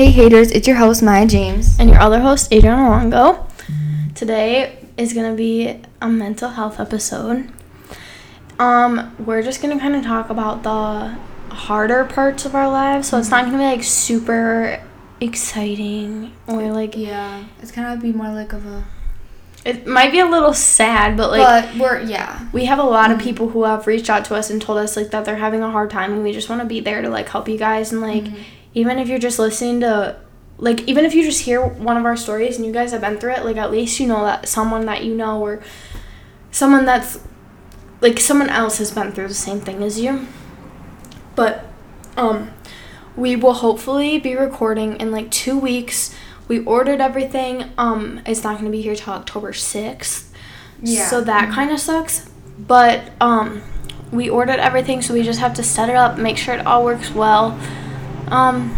Hey haters, it's your host Maya James. and your other host, Adrian Longo. Today is gonna be a mental health episode. Um, we're just gonna kind of talk about the harder parts of our lives, so it's not gonna be like super exciting or like Yeah, it's kind of be more like of a. it might be a little sad, but like but we're yeah. we have a lot of people who have reached out to us and told us like that they're having a hard time and we just want to be there to like help you guys and like even if you're just listening to like even if you just hear one of our stories and you guys have been through it like at least you know that someone that you know or someone that's like someone else has been through the same thing as you but um we will hopefully be recording in like two weeks we ordered everything um it's not going to be here till october 6th Yeah. so that kind of sucks. But um, we ordered everything, so we just have to set it up, make sure it all works well. Um,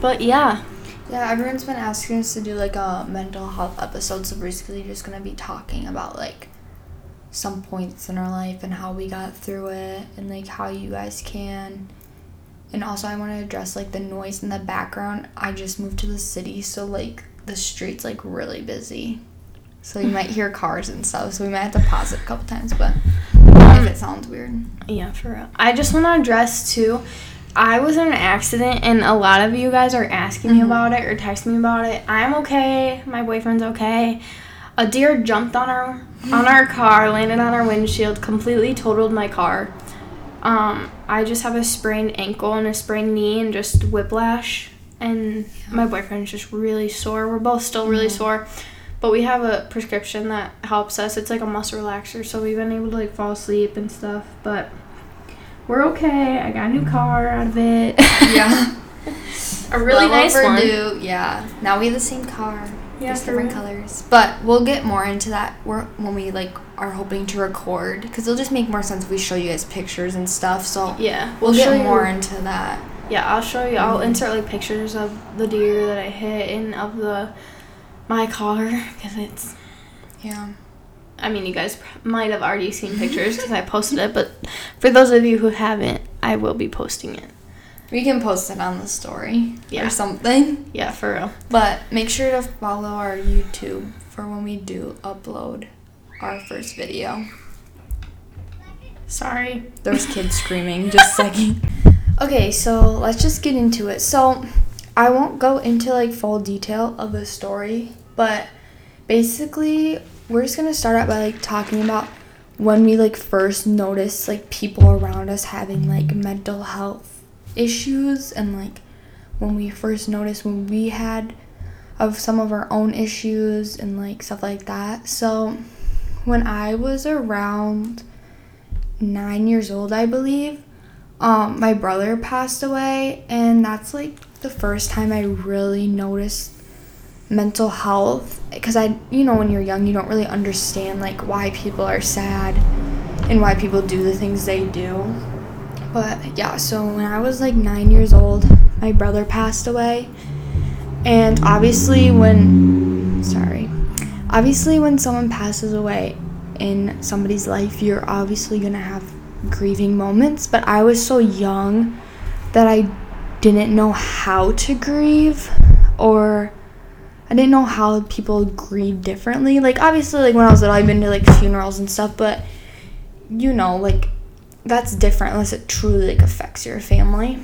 but yeah, Yeah, everyone's been asking us to do like a mental health episode, so basically just gonna be talking about like some points in our life and how we got through it and like how you guys can. And also I want to address like the noise in the background. I just moved to the city, so like the streets like really busy. So you might hear cars and stuff, so we might have to pause it a couple times, but if it sounds weird. yeah, for real. I just want to address too. I was in an accident, and a lot of you guys are asking me Mhm. about it or texting me about it. I'm okay. My boyfriend's okay. A deer jumped on our on our car, landed on our windshield, completely totaled my car. Um, I just have a sprained ankle and a sprained knee and just whiplash. And my boyfriend's just really sore. We're both still really Mhm. sore. But we have a prescription that helps us. It's like a muscle relaxer, so we've been able to like fall asleep and stuff. But we're okay. I got a new car out of it. Yeah. a really Well nice one. Yeah. Now we have the same car. Yeah, just different real. colors. But we'll get more into that when we like are hoping to record because it'll just make more sense if we show you guys pictures and stuff. So Yeah, we'll, show get you- more into that. Yeah, I'll show you. I'll Mhm. insert like pictures of the deer that I hit and of the my car because it's. Yeah. I mean, you guys might have already seen pictures because I posted it, but for those of you who haven't, I will be posting it. We can post it on the story Yeah. or something. Yeah, for real. But make sure to follow our YouTube for when we do upload our first video. Sorry. There's kids screaming. Just a second. Okay, so let's just get into it. So I won't go into like full detail of the story, but basically we're just gonna start out by like talking about when we like first noticed like people around us having like mental health issues and like when we first noticed when we had of some of our own issues and like stuff like that. So when I was around nine years old, I believe, um, my brother passed away, and that's like the first time I really noticed mental health because I, you know, when you're young, you don't really understand like why people are sad and why people do the things they do. But yeah, so when I was like nine years old, my brother passed away, and obviously, when sorry, obviously, when someone passes away, in somebody's life, you're obviously gonna have grieving moments. But I was so young that I didn't know how to grieve or I didn't know how people grieve differently. Like obviously like when I was little I've been to like funerals and stuff, but you know, like that's different unless it truly like affects your family.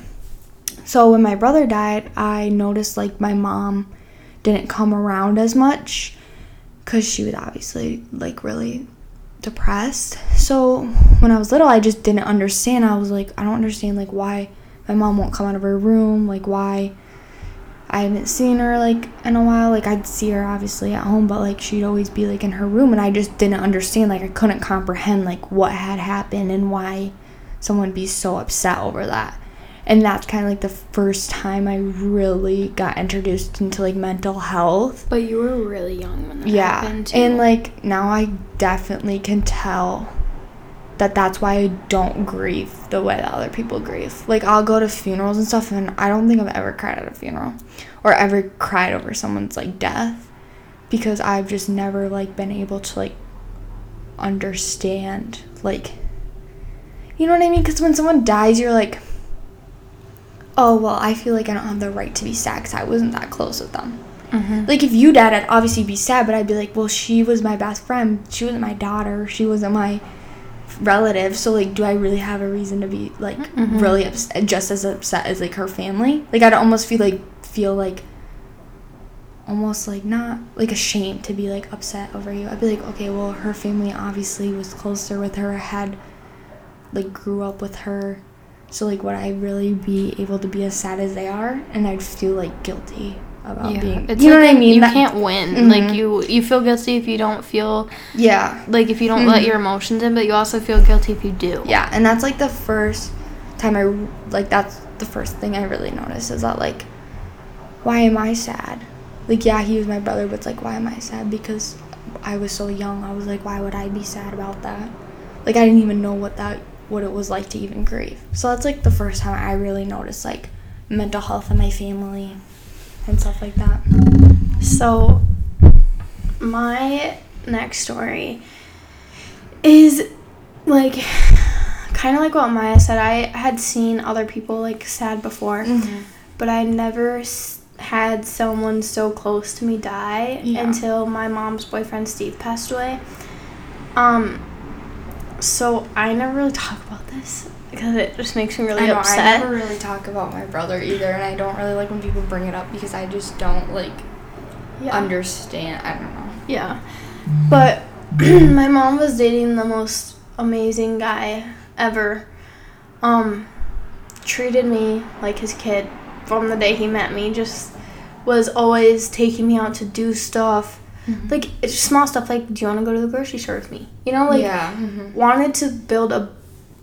So when my brother died, I noticed like my mom didn't come around as much because she was obviously like really depressed. So when I was little, I just didn't understand. I was like, I don't understand like why my mom won't come out of her room, like why I haven't seen her like in a while. Like I'd see her obviously at home, but like she'd always be like in her room, and I just didn't understand. Like I couldn't comprehend like what had happened and why someone would be so upset over that. And that's kind of like the first time I really got introduced into like mental health But you were really young when that yeah happened. Too. and like now i definitely can tell that that's why i don't grieve the way that other people grieve like i'll go to funerals and stuff and i don't think i've ever cried at a funeral or ever cried over someone's like death because i've just never like been able to like understand like you know what i mean because when someone dies you're like oh well, I feel like I don't have the right to be sad because I wasn't that close with them. Mm-hmm. Like if you died, I'd obviously be sad, but I'd be like, well, she was my best friend. She wasn't my daughter. She wasn't my relative. So like, do I really have a reason to be like Mhm. really upset, just as upset as like her family? Like I'd almost feel like feel like almost like not like ashamed to be like upset over you. I'd be like, okay, well, her family obviously was closer with her, had like grew up with her. So like, would I really be able to be as sad as they are? And I'd feel like guilty about being. It's you know like what I mean? You That- can't win. Mhm. Like you, you feel guilty if you don't feel Yeah. like if you don't let Mhm. your emotions in, but you also feel guilty if you do. Yeah, and that's like the first time I like that's the first thing I really noticed is that like why am I sad? Like yeah, he was my brother, but it's like why am I sad because I was so young. I was like why would I be sad about that? Like I didn't even know what that what it was like to even grieve. So that's like the first time I really noticed like mental health in my family and stuff like that. So, my next story is like kind of like what Maya said. I had seen other people like sad before, but I never s- had someone so close to me die Yeah. until my mom's boyfriend Steve passed away. Um, so I never really talk about this because it just makes me really I know, upset. I never really talk about my brother either, and I don't really like when people bring it up because I just don't like Yeah. understand. I don't know. Yeah. But my mom was dating the most amazing guy ever. Um treated me like his kid from the day he met me. Just was always taking me out to do stuff. Like it's just small stuff like do you want to go to the grocery store with me? You know like yeah, mhm. wanted to build a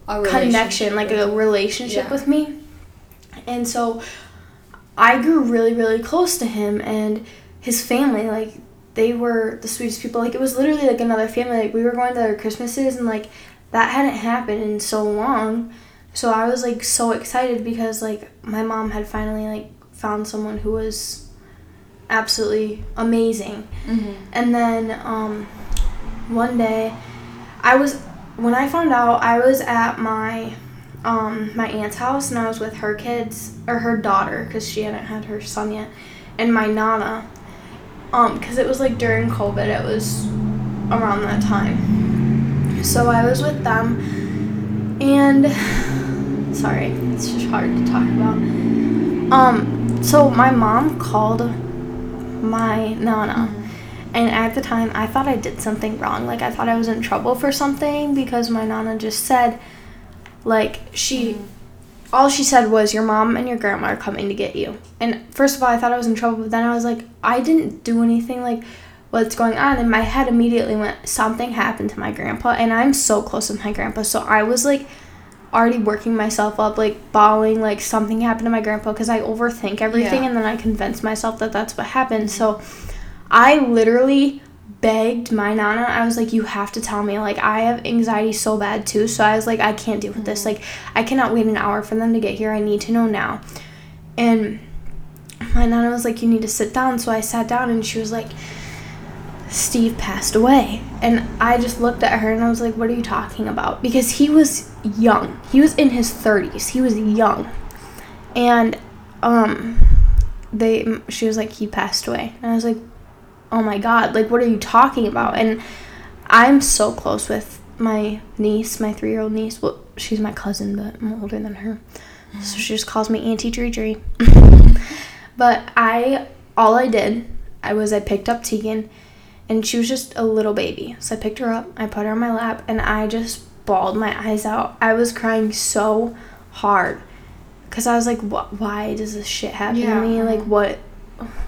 connection, like a relationship Yeah. with me. And so I grew really, really close to him and his family, like they were the sweetest people. Like it was literally like another family. Like we were going to their Christmases and like that hadn't happened in so long. So I was like so excited because like my mom had finally like found someone who was absolutely amazing. Mhm. And then um, one day, I was when I found out I was at my um, my aunt's house and I was with her kids or her daughter because she hadn't had her son yet, and my nana. Um, because it was like during COVID, it was around that time. So I was with them, and sorry, it's just hard to talk about. Um, so my mom called my nana. And at the time, I thought I did something wrong. Like, I thought I was in trouble for something because my nana just said, like, she, mm-hmm. all she said was, Your mom and your grandma are coming to get you. And first of all, I thought I was in trouble, but then I was like, I didn't do anything. Like, what's going on? And my head immediately went, Something happened to my grandpa. And I'm so close with my grandpa. So I was like, already working myself up, like bawling, like something happened to my grandpa because I overthink everything Yeah. and then I convince myself that that's what happened. Mm-hmm. So I literally begged my nana. I was like, "You have to tell me. Like, I have anxiety so bad too. So I was like, I can't deal with this. Like, I cannot wait an hour for them to get here. I need to know now." And my nana was like, "You need to sit down." So I sat down, and she was like, "Steve passed away." And I just looked at her, and I was like, "What are you talking about?" Because he was young. He was in his thirties. He was young, and um, they. She was like, "He passed away," and I was like oh my god like what are you talking about? And i'm so close with my niece my three-year-old niece. Well she's my cousin but i'm older than her. So she just calls me auntie dree dree. But i all i did i was i picked up tegan and she was just a little baby. So i picked her up i put her on my lap and i just bawled my eyes out. I was crying so hard because i was like what why does this shit happen Yeah. to me? Like what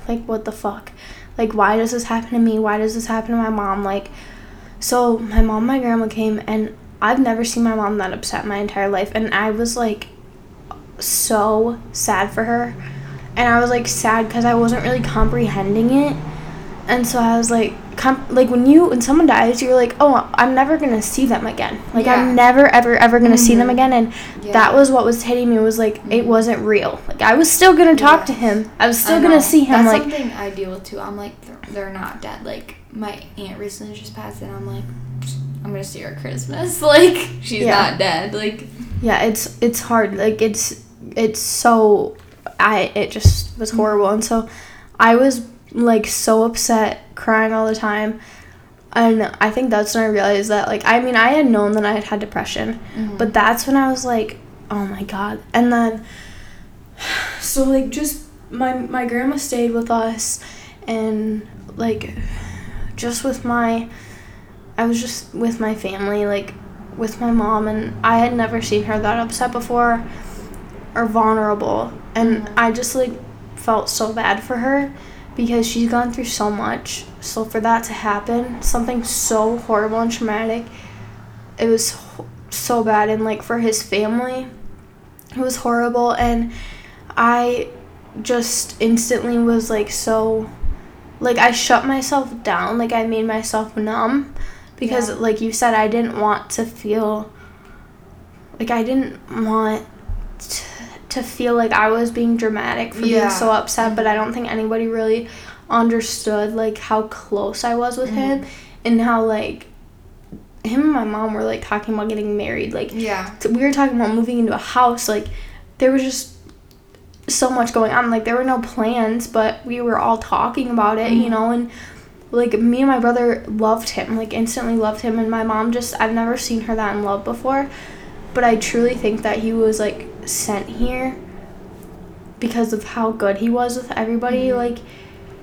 like what the fuck like why does this happen to me? Why does this happen to my mom? Like so my mom my grandma came and i've never seen my mom that upset my entire life and i was like so sad for her. And i was like sad because i wasn't really comprehending it. And so i was like com- like when you when someone dies you're like oh i'm never gonna see them again like Yeah. i'm never ever ever gonna see them Mhm. again and Yeah. that was what was hitting me was like it wasn't real like i was still gonna talk to him i was still I gonna see him That's like something I deal with too. I'm like, they're, they're not dead. Like my aunt recently just passed, and I'm like, I'm gonna see her Christmas. Like she's Yeah. not dead. Like yeah it's it's hard like it's it's so I it just was horrible and so I was like so upset, crying all the time. And I think that's when I realized that like I mean I had known that I had had depression, Mhm. but that's when I was like, oh my god. And then so like just my my grandma stayed with us and like just with my I was just with my family like with my mom and I had never seen her that upset before or vulnerable and Mhm. I just like felt so bad for her because she's gone through so much. So for that to happen something so horrible and traumatic it was so bad. And like for his family it was horrible. And I just instantly was like so like I shut myself down. Like I made myself numb because Yeah. like you said I didn't want to feel like I didn't want t- to feel like I was being dramatic for Yeah. being so upset but I don't think anybody really understood like how close I was with Mhm. him and how like him and my mom were like talking about getting married like Yeah. we were talking about moving into a house like there was just so much going on like there were no plans but we were all talking about it you Mhm. know and like me and my brother loved him like instantly loved him and my mom just i've never seen her that in love before but i truly think that he was like sent here because of how good he was with everybody Mhm. like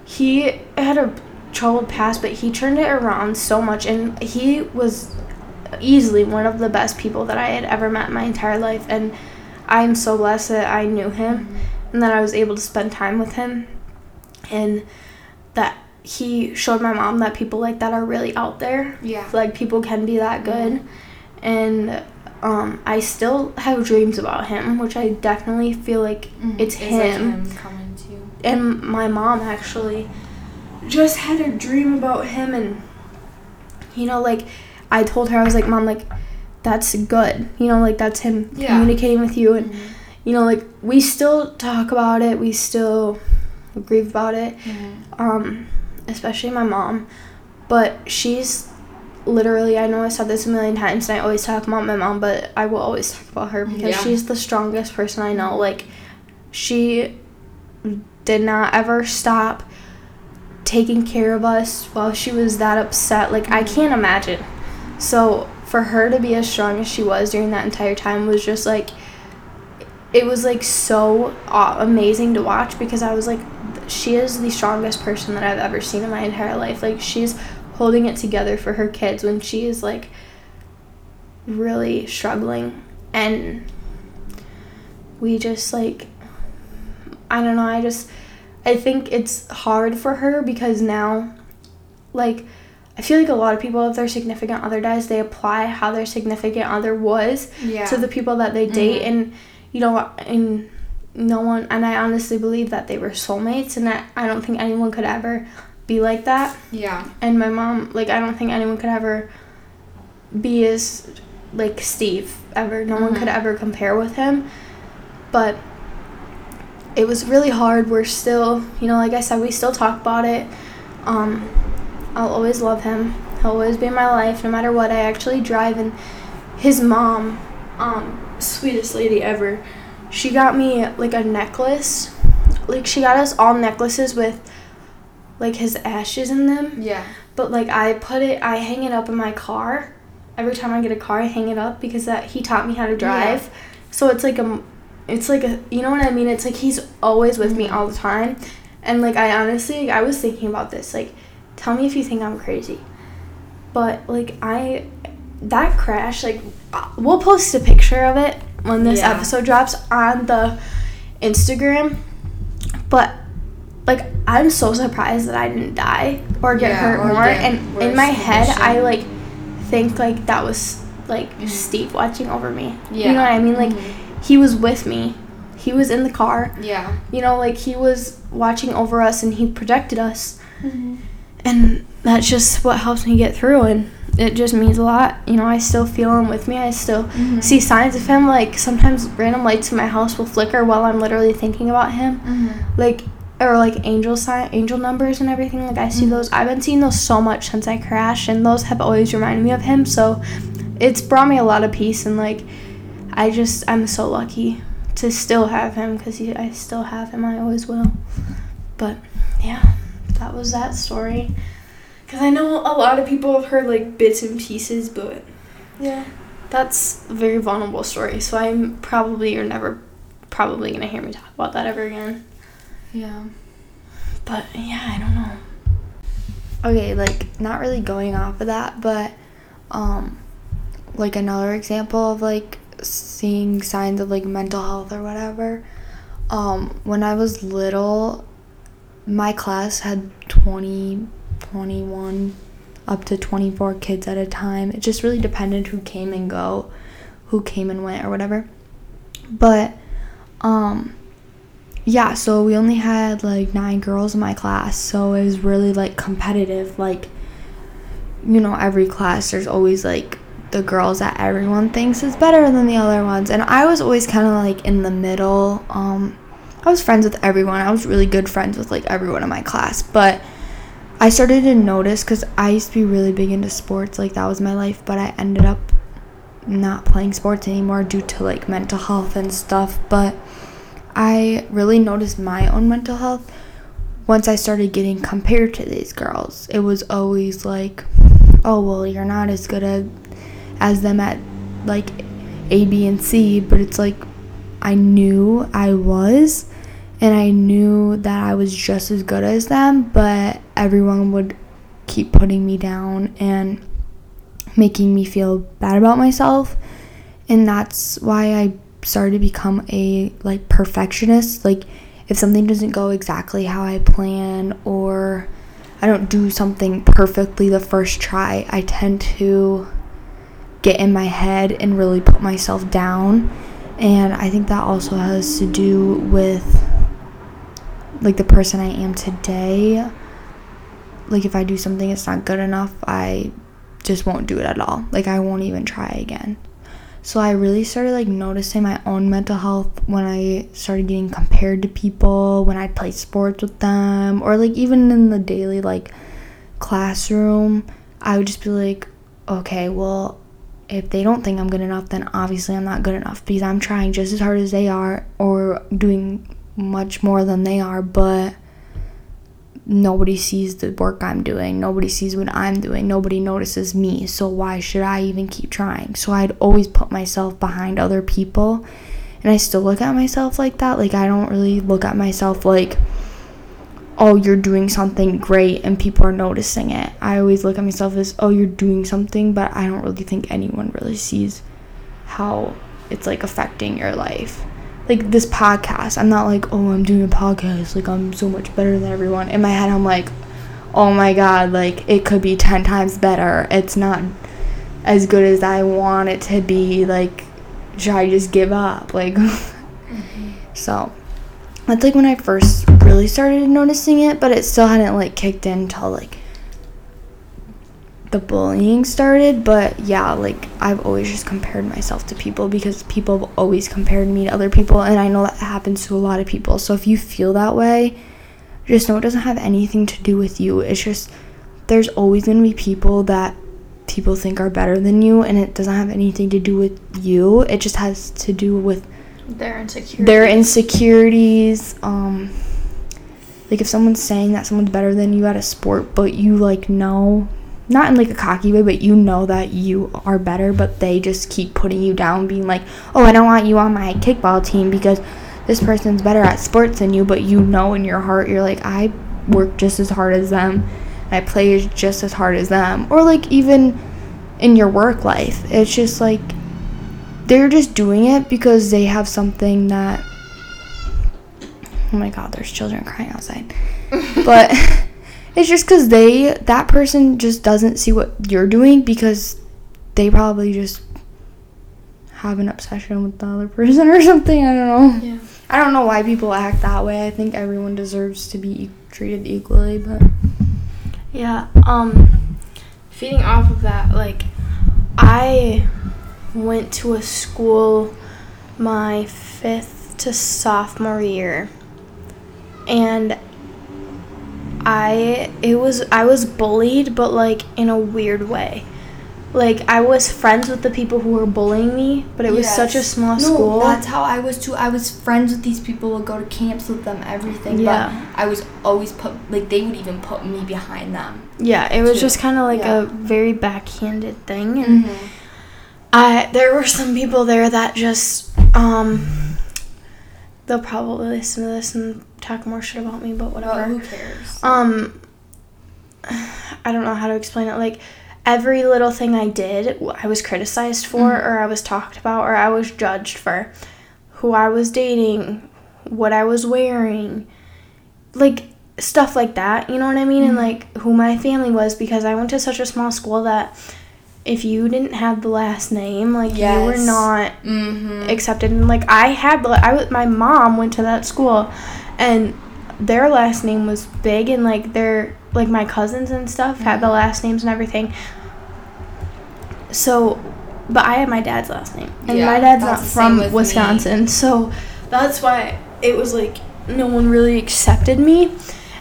he had a troubled past but he turned it around so much and he was easily one of the best people that I had ever met in my entire life and I am so blessed that I knew him and that I was able to spend time with him and that he showed my mom that people like that are really out there Yeah. like people can be that good and um, I still have dreams about him which I definitely feel like Mhm. it's like him him coming to. and my mom actually just had a dream about him and you know like i told her i was like mom like that's good you know like that's him Yeah. communicating with you and Mhm. you know like we still talk about it we still grieve about it Mhm. um especially my mom but she's literally i know i said this a million times and i always talk about my mom but i will always talk about her because Yeah. she's the strongest person i know like she did not ever stop taking care of us while she was that upset like i mm. can't imagine so for her to be as strong as she was during that entire time was just like it was like so aw- amazing to watch because I was like, she is the strongest person that I've ever seen in my entire life. Like she's holding it together for her kids when she is like really struggling, and we just like, I don't know. I just, I think it's hard for her because now, like. I feel like a lot of people, if their significant other dies, they apply how their significant other was Yeah. to the people that they date Mhm. and you know and no one and i honestly believe that they were soulmates and that i don't think anyone could ever be like that. Yeah. and my mom like i don't think anyone could ever be as like steve ever. No one Mhm. could ever compare with him. But it was really hard. We're still you know like i said we still talk about it. Um i'll always love him. He'll always be in my life no matter what. I actually drive and his mom um sweetest lady ever. She got me like a necklace. Like she got us all necklaces with like his ashes in them Yeah. but like I put it, I hang it up in my car. Every time I get a car, I hang it up because that he taught me how to drive. So it's like a, it's like a, you know what I mean? It's like he's always with me Mhm. all the time, and like I honestly, I was thinking about this. Like, tell me if you think I'm crazy, but like I, that crash, like uh, we'll post a picture of it when this Yeah. episode drops on the Instagram, but like I'm so surprised that I didn't die or get Yeah, hurt or more. get And in my head, I like think like that was like Mhm. Steve watching over me. Yeah. You know what I mean? Like Mhm. he was with me. He was in the car. Yeah. You know, like he was watching over us and he protected us. Mm-hmm. And that's just what helps me get through and it just means a lot. You know, I still feel him with me. I still Mhm. see signs of him like sometimes random lights in my house will flicker while I'm literally thinking about him Mm-hmm. like or like angel sign angel numbers and everything like i see Mhm. those i've been seeing those so much since i crashed and those have always reminded me of him so it's brought me a lot of peace and like i just i'm so lucky to still have him because I still have him. I always will. But yeah, that was that story. Because I know a lot of people have heard like bits and pieces, but yeah, that's a very vulnerable story. So I'm probably you're never probably gonna hear me talk about that ever again. Yeah. But yeah, I don't know. Okay, like not really going off of that, but um like another example of like seeing signs of like mental health or whatever. Um when I was little, my class had 20 21 up to 24 kids at a time. It just really depended who came and go, who came and went or whatever. But um yeah, so we only had like 9 girls in my class, so it was really like competitive like you know, every class there's always like the girls that everyone thinks is better than the other ones. And I was always kind of like in the middle. Um I was friends with everyone. I was really good friends with like everyone in my class, but I started to notice because I used to be really big into sports, like that was my life, but I ended up not playing sports anymore due to like mental health and stuff. But I really noticed my own mental health once I started getting compared to these girls. It was always like, oh, well, you're not as good at, as them at like A, B, and C, but it's like I knew I was and I knew that I was just as good as them, but everyone would keep putting me down and making me feel bad about myself. And that's why I started to become a like perfectionist. Like if something doesn't go exactly how I plan or I don't do something perfectly the first try, I tend to get in my head and really put myself down. And I think that also has to do with like the person I am today, like if I do something it's not good enough, I just won't do it at all. Like I won't even try again. So I really started like noticing my own mental health when I started getting compared to people, when I played sports with them, or like even in the daily like classroom, I would just be like, okay, well, if they don't think I'm good enough, then obviously I'm not good enough because I'm trying just as hard as they are or doing much more than they are, but nobody sees the work I'm doing. Nobody sees what I'm doing. Nobody notices me. So why should I even keep trying? So I'd always put myself behind other people. And I still look at myself like that. Like I don't really look at myself like oh, you're doing something great and people are noticing it. I always look at myself as oh, you're doing something, but I don't really think anyone really sees how it's like affecting your life like this podcast. I'm not like, oh, I'm doing a podcast. Like I'm so much better than everyone. In my head, I'm like, oh my god, like it could be ten times better. It's not as good as I want it to be. Like, should I just give up? Like, mm-hmm. so that's like when I first really started noticing it, but it still hadn't like kicked in until like the bullying started, but yeah, like I've always just compared myself to people because people have always compared me to other people, and I know that happens to a lot of people. So if you feel that way, just know it doesn't have anything to do with you. It's just there's always going to be people that people think are better than you, and it doesn't have anything to do with you. It just has to do with their insecurities. Their insecurities. Um, like if someone's saying that someone's better than you at a sport, but you like know not in like a cocky way, but you know that you are better, but they just keep putting you down, being like, oh, I don't want you on my kickball team because this person's better at sports than you, but you know in your heart, you're like, I work just as hard as them, I play just as hard as them. Or like even in your work life, it's just like they're just doing it because they have something that. Oh my god, there's children crying outside. but. It's just because they, that person just doesn't see what you're doing because they probably just have an obsession with the other person or something. I don't know. Yeah. I don't know why people act that way. I think everyone deserves to be treated equally, but. Yeah. Um, feeding off of that, like, I went to a school my fifth to sophomore year, and I it was I was bullied but like in a weird way. like I was friends with the people who were bullying me, but it was such a small No, school. that's how I was too. I was friends with these people, would go to camps with them, everything. Yeah. But I was always put like they would even put me behind them. yeah, it was too. just kind of like Yeah. a very backhanded thing, and Mm-hmm. I there were some people there that just um they'll probably listen to this and talk more shit about me, but whatever. But who cares? um I don't know how to explain it like every little thing I did I was criticized for Mhm. or I was talked about or I was judged for who I was dating, what I was wearing, like stuff like that, you know what I mean? And Mhm. like who my family was because I went to such a small school that if you didn't have the last name, like you were not mm-hmm. accepted and like I had the I was my mom went to that school and their last name was big and like their like my cousins and stuff had the Mhm. last names and everything. So but I had my dad's last name. And Yeah, my dad's not from with me. Wisconsin. So that's why it was like no one really accepted me.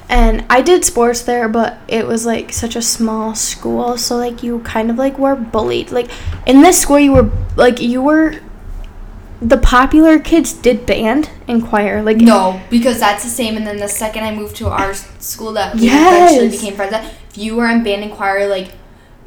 And I did sports there, but it was like such a small school, so like you kind of like were bullied. Like in this school you were like you were the popular kids did band and choir. Like No, because that's the same. And then the second I moved to our school that we Yes. eventually became friends at, if you were in band and choir, like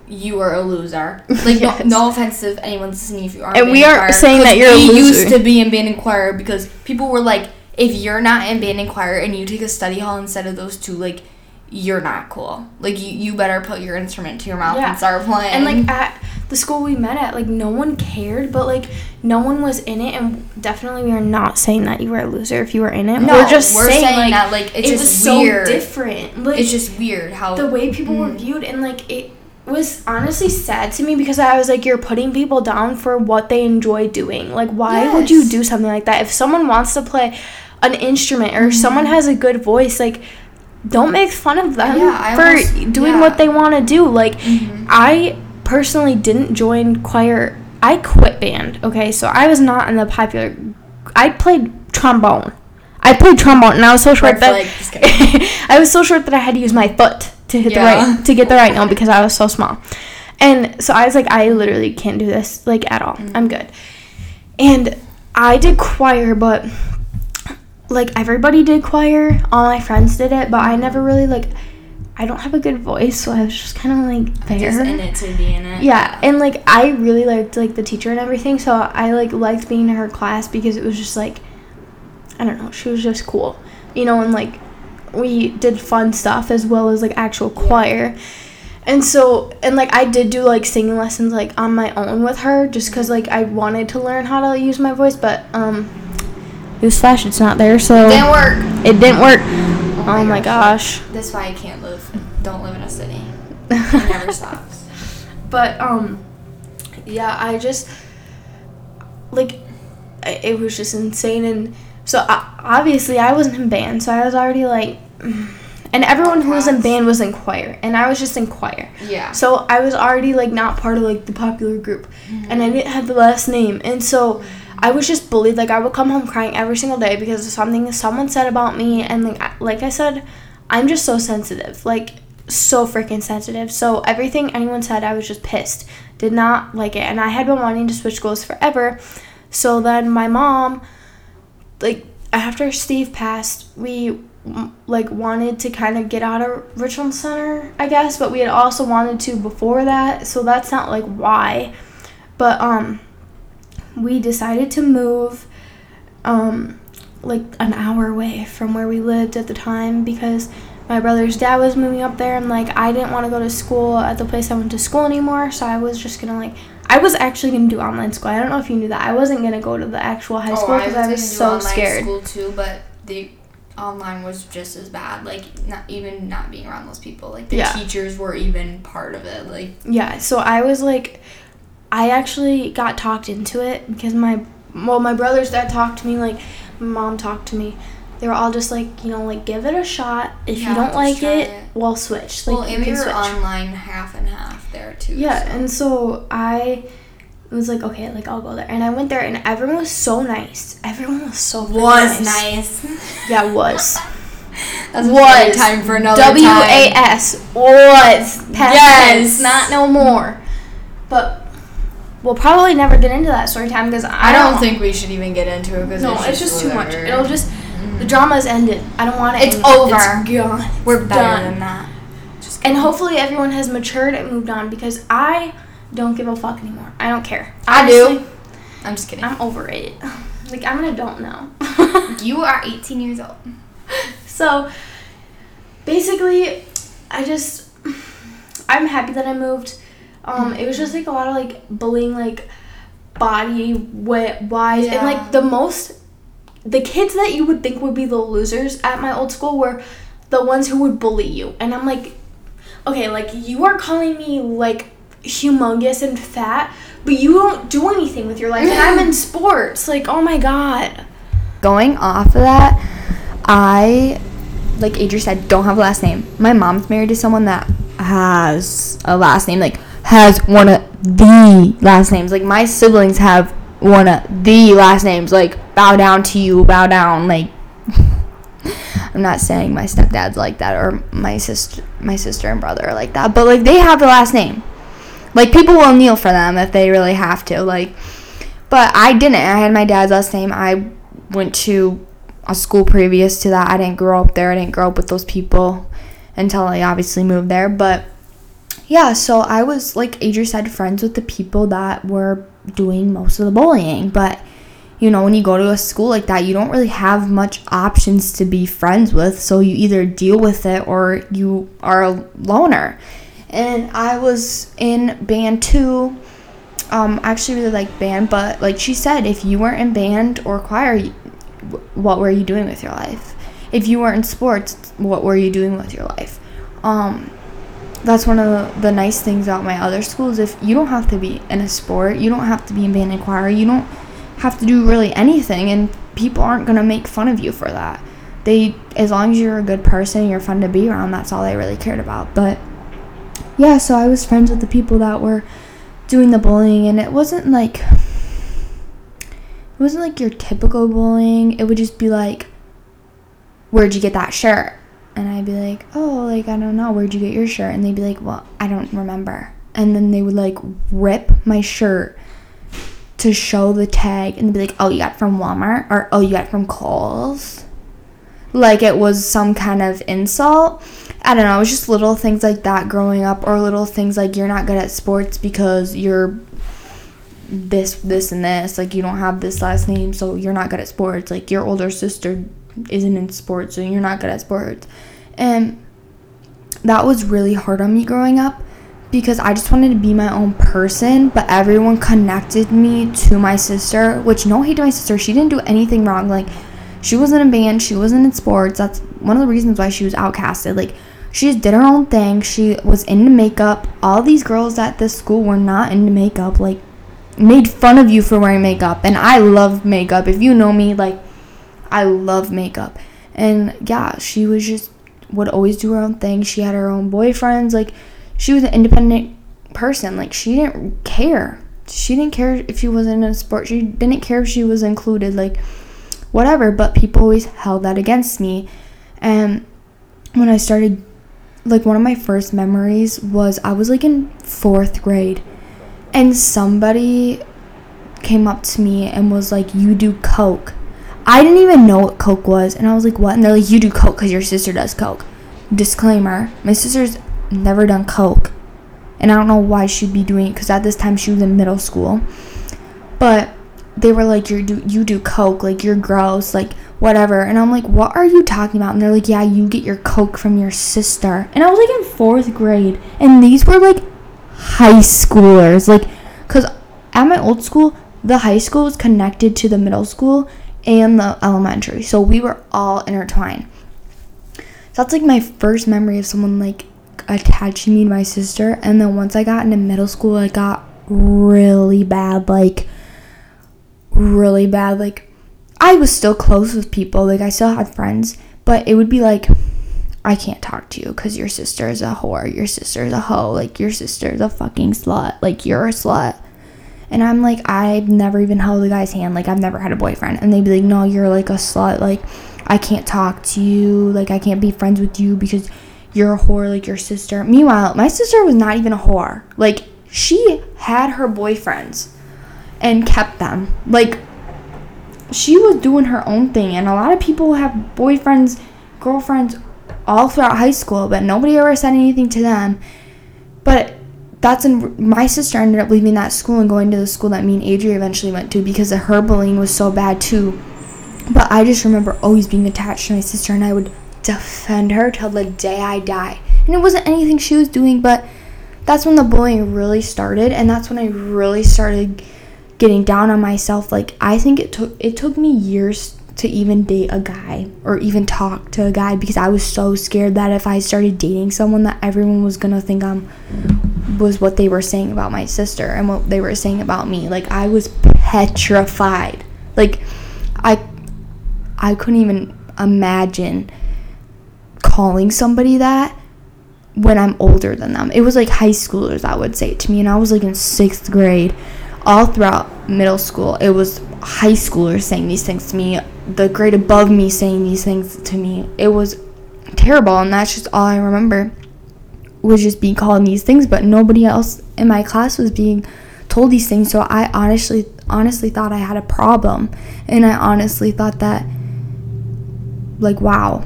you were a loser. Like Yes. no, no offense if anyone's listening if you are. And we aren't choir, saying that you're a we used to be in band and choir because people were like, if you're not in band and choir and you take a study hall instead of those two, like you're not cool. Like you, you better put your instrument to your mouth Yeah. and start playing. and like at the school we met at, like no one cared, but like no one was in it, and definitely we are not saying that you were a loser if you were in it. no, we're just we're saying, like that like it's it just was weird. so different. Like It's just weird how the way people were Mm. viewed, and like it was honestly sad to me because I was like, you're putting people down for what they enjoy doing. Like, why would you do something like that? If someone wants to play an instrument or someone Mm-hmm. has a good voice, like. Don't make fun of them Yeah, for almost- doing yeah. what they want to do. Like, Mhm. I personally didn't join choir. I quit band. Okay, so I was not in the popular. I played trombone. I played trombone, and I was so short Red that. I was so short that I had to use my foot to hit Yeah. the right to get the right note because I was so small. And so I was like, I literally can't do this like at all. I'm good. And I did choir, but like everybody did choir. All my friends did it, but I never really like. I don't have a good voice, so I was just kind of like there. just in it to be in it. Yeah, and like I really liked like the teacher and everything, so I like liked being in her class because it was just like I don't know, she was just cool. You know, and like we did fun stuff as well as like actual choir. And so and like I did do like singing lessons like on my own with her just cuz like I wanted to learn how to use my voice, but um newsflash it's not there, so It Didn't work. it didn't work. Oh Oh my my gosh. That's why I can't. Don't live in a city. It never stops. But um, yeah, I just like it was just insane, and so I, obviously I wasn't in band, so I was already like, and everyone who was in band was in choir, and I was just in choir, Yeah. so I was already like not part of like the popular group, and I didn't have the last name, and so. I was just bullied. Like I would come home crying every single day because of something someone said about me, and like I, like I said, I'm just so sensitive. Like so freaking sensitive. So everything anyone said, I was just pissed. Did not like it. And I had been wanting to switch schools forever. So then my mom, like after Steve passed, we like wanted to kind of get out of Richland Center, I guess, but we had also wanted to before that. So that's not like why. But um we decided to move um like an hour away from where we lived at the time because my brother's dad was moving up there and like I didn't want to go to school at the place I went to school anymore so I was just gonna like I was actually gonna do online school I don't know if you knew that I wasn't gonna go to the actual high school oh, because I, gonna was do so online scared School too, but the online was just as bad. Like not even not being around those people. Like the Yeah. teachers were even part of it. Like yeah so I was like I actually got talked into it because my well my brother's dad talked to me like mom talked to me they were all just like you know like give it a shot if Yeah, you don't like it, it. we'll switch like well, and we can were switch. online half and half there too. Yeah, so. and so I was like, okay, like I'll go there, and I went there, and everyone was so nice. Everyone was so was nice. Yeah, was That's Was. time for another W A. S was past Yes. tense, not no more. but we'll probably never get into that story time because I, I don't think we should even get into it because no, it's just too much. It'll just the drama is ended. I don't want it. It's anymore. over. It's gone. We're better done. than that. And hopefully everyone has matured and moved on because I don't give a fuck anymore. I don't care. I do. I'm just kidding. I'm over it. Like I'm an adult now. you are 18 years old. So basically, I just I'm happy that I moved. Um, it was just like a lot of like bullying, like body wise, and like the most the kids that you would think would be the losers at my old school were the ones who would bully you, and I'm like, okay, like you are calling me like humongous and fat. But you don't do anything with your life, and I'm in sports. Like, oh my god. Going off of that, I, like Adri said, don't have a last name. My mom's married to someone that has a last name, like has one of the last names. Like my siblings have one of the last names. Like bow down to you, bow down. Like I'm not saying my stepdad's like that or my sister, my sister and brother are like that, but like they have the last name. Like people will kneel for them if they really have to. Like, but I didn't. I had my dad's last name. I went to a school previous to that. I didn't grow up there. I didn't grow up with those people until I obviously moved there. But yeah, so I was like Adri said, friends with the people that were doing most of the bullying. But you know, when you go to a school like that, you don't really have much options to be friends with. So you either deal with it or you are a loner. And I was in band too. Um, I actually really like band, but like she said, if you weren't in band or choir, what were you doing with your life? If you weren't in sports, what were you doing with your life? Um, that's one of the, nice things about my other schools. If you don't have to be in a sport, you don't have to be in band and choir, you don't have to do really anything, and people aren't gonna make fun of you for that. They, as long as you're a good person, you're fun to be around. That's all they really cared about. But yeah, so I was friends with the people that were doing the bullying, and it wasn't like it wasn't like your typical bullying. It would just be like, "Where'd you get that shirt?" And I'd be like, "Oh, like I don't know. Where'd you get your shirt?" And they'd be like, "Well, I don't remember." And then they would like rip my shirt to show the tag, and be like, "Oh, you got from Walmart," or "Oh, you got from Kohl's." Like it was some kind of insult. I don't know. It was just little things like that growing up, or little things like you're not good at sports because you're this, this, and this. Like you don't have this last name, so you're not good at sports. Like your older sister isn't in sports, so you're not good at sports. And that was really hard on me growing up because I just wanted to be my own person, but everyone connected me to my sister, which no hate to my sister. She didn't do anything wrong. Like she wasn't in band, she wasn't in sports. That's one of the reasons why she was outcasted. Like she just did her own thing. She was into makeup. All these girls at this school were not into makeup. Like made fun of you for wearing makeup. And I love makeup. If you know me, like I love makeup. And yeah, she was just would always do her own thing. She had her own boyfriends. Like she was an independent person. Like she didn't care. She didn't care if she wasn't in a sport. She didn't care if she was included. Like whatever. But people always held that against me. And when I started, like one of my first memories was I was like in fourth grade, and somebody came up to me and was like, "You do coke." I didn't even know what coke was, and I was like, "What?" And they're like, "You do coke because your sister does coke." Disclaimer: My sister's never done coke, and I don't know why she'd be doing it because at this time she was in middle school. But they were like, "You do you do coke? Like you're gross, like whatever." And I'm like, "What are you talking about?" And they're like, "Yeah, you get your coke from your sister." And I was like in fourth grade, and these were like high schoolers, like, cause at my old school, the high school was connected to the middle school and the elementary, so we were all intertwined. So that's like my first memory of someone like attaching me to my sister. And then once I got into middle school, it got really bad. Like, really bad. Like, I was still close with people. Like, I still had friends. But it would be like, I can't talk to you because your sister is a whore. Your sister is a hoe. Like, your sister is a fucking slut. Like, you're a slut. And I'm like, I've never even held a guy's hand. Like, I've never had a boyfriend. And they'd be like, no, you're like a slut. Like, I can't talk to you. Like, I can't be friends with you because you're a whore like your sister. Meanwhile, my sister was not even a whore. Like, she had her boyfriends and kept them. Like she was doing her own thing and a lot of people have boyfriends, girlfriends all throughout high school, but nobody ever said anything to them. But that's in my sister ended up leaving that school and going to the school that me and Adria eventually went to because her bullying was so bad too. But I just remember always being attached to my sister and I would defend her till the day I die. And it wasn't anything she was doing, but that's when the bullying really started and that's when I really started getting down on myself. Like I think it took it took me years to even date a guy or even talk to a guy because I was so scared that if I started dating someone that everyone was going to think I'm was what they were saying about my sister and what they were saying about me. Like I was petrified. Like I I couldn't even imagine calling somebody that when I'm older than them. It was like high schoolers that would say it to me and I was like in 6th grade all throughout middle school. It was high schoolers saying these things to me the grade above me saying these things to me. It was terrible, and that's just all I remember was just being called these things, but nobody else in my class was being told these things. So I honestly honestly thought I had a problem. And I honestly thought that like wow,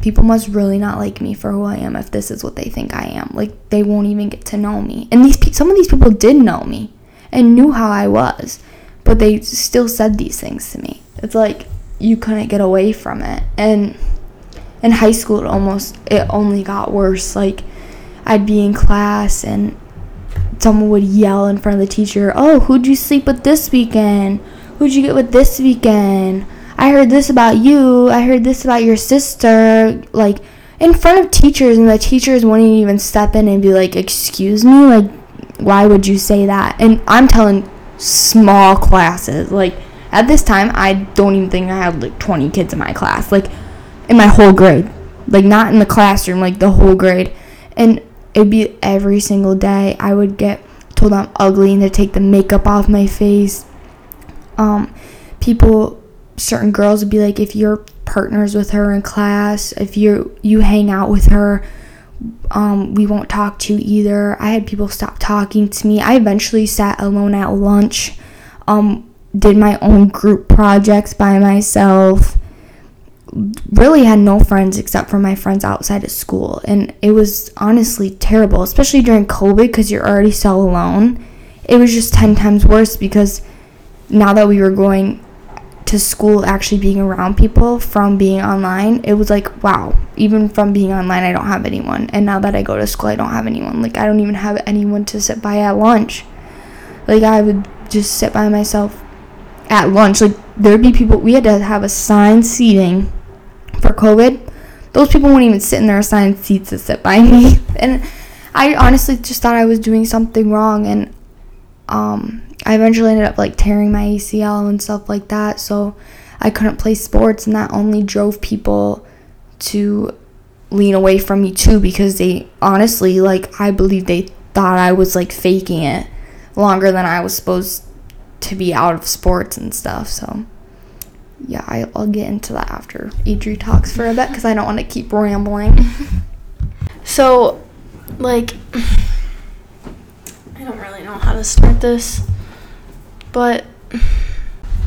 people must really not like me for who I am if this is what they think I am. Like they won't even get to know me. And these some of these people did know me and knew how I was, but they still said these things to me. It's like you couldn't get away from it. And in high school, it almost it only got worse. Like I'd be in class and someone would yell in front of the teacher, "Oh, who'd you sleep with this weekend? Who'd you get with this weekend? I heard this about you. I heard this about your sister." Like in front of teachers, and the teachers wouldn't even step in and be like, "Excuse me, like, why would you say that?" And I'm telling small classes, like at this time, I don't even think I had like 20 kids in my class, like in my whole grade. Like not in the classroom, like the whole grade. And it'd be every single day I would get told I'm ugly and to take the makeup off my face. Um, people, certain girls would be like, if you're partners with her in class, if you you hang out with her, um, we won't talk to either. I had people stop talking to me. I eventually sat alone at lunch. Um, did my own group projects by myself. Really had no friends except for my friends outside of school. And it was honestly terrible, especially during COVID because you're already so alone. It was just 10 times worse because now that we were going to school actually being around people from being online, it was like, wow, even from being online, I don't have anyone. And now that I go to school, I don't have anyone. Like, I don't even have anyone to sit by at lunch. Like, I would just sit by myself at lunch. Like there'd be people we had to have assigned seating for COVID. Those people wouldn't even sit in their assigned seats to sit by me. And I honestly just thought I was doing something wrong and um I eventually ended up like tearing my ACL and stuff like that. So I couldn't play sports and that only drove people to lean away from me too because they honestly like I believe they thought I was like faking it longer than I was supposed to be out of sports and stuff. So, yeah, I, will get into that after Adri talks for a bit because I don't want to keep rambling. so, like, I don't really know how to start this, but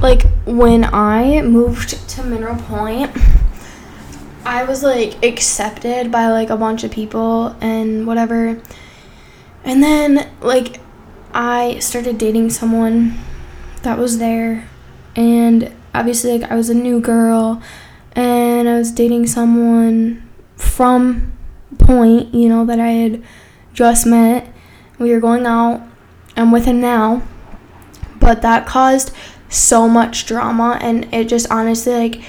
like when I moved to Mineral Point, I was like accepted by like a bunch of people and whatever. And then like I started dating someone that was there and obviously like I was a new girl and I was dating someone from point, you know, that I had just met. We were going out. I'm with him now. But that caused so much drama and it just honestly like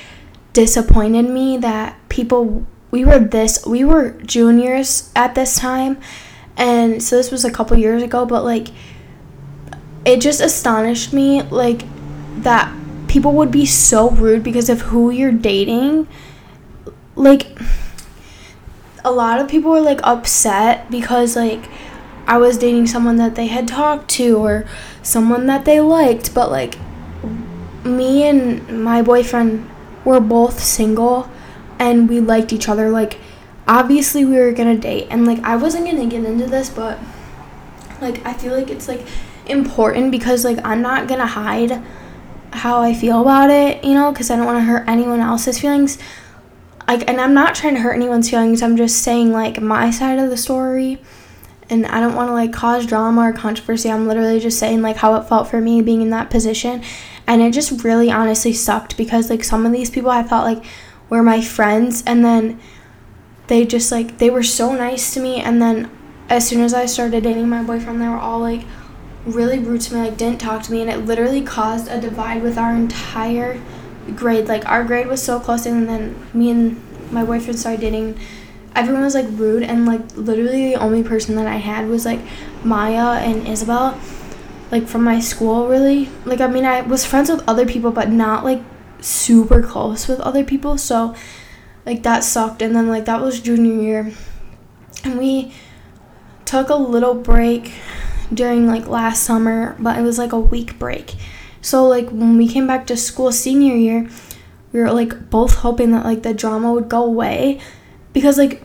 disappointed me that people we were this we were juniors at this time and so this was a couple years ago but like it just astonished me like that people would be so rude because of who you're dating. Like a lot of people were like upset because like I was dating someone that they had talked to or someone that they liked, but like me and my boyfriend were both single and we liked each other like obviously we were going to date and like I wasn't going to get into this, but like I feel like it's like important because like I'm not gonna hide how I feel about it, you know, because I don't want to hurt anyone else's feelings. Like, and I'm not trying to hurt anyone's feelings. I'm just saying like my side of the story, and I don't want to like cause drama or controversy. I'm literally just saying like how it felt for me being in that position, and it just really honestly sucked because like some of these people I thought like were my friends, and then they just like they were so nice to me, and then as soon as I started dating my boyfriend, they were all like really rude to me, like didn't talk to me, and it literally caused a divide with our entire grade. Like our grade was so close, and then me and my boyfriend started dating. Everyone was like rude, and like literally the only person that I had was like Maya and Isabel, like from my school. Really, like I mean, I was friends with other people, but not like super close with other people. So, like that sucked. And then like that was junior year, and we took a little break during like last summer, but it was like a week break. So like when we came back to school senior year, we were like both hoping that like the drama would go away because like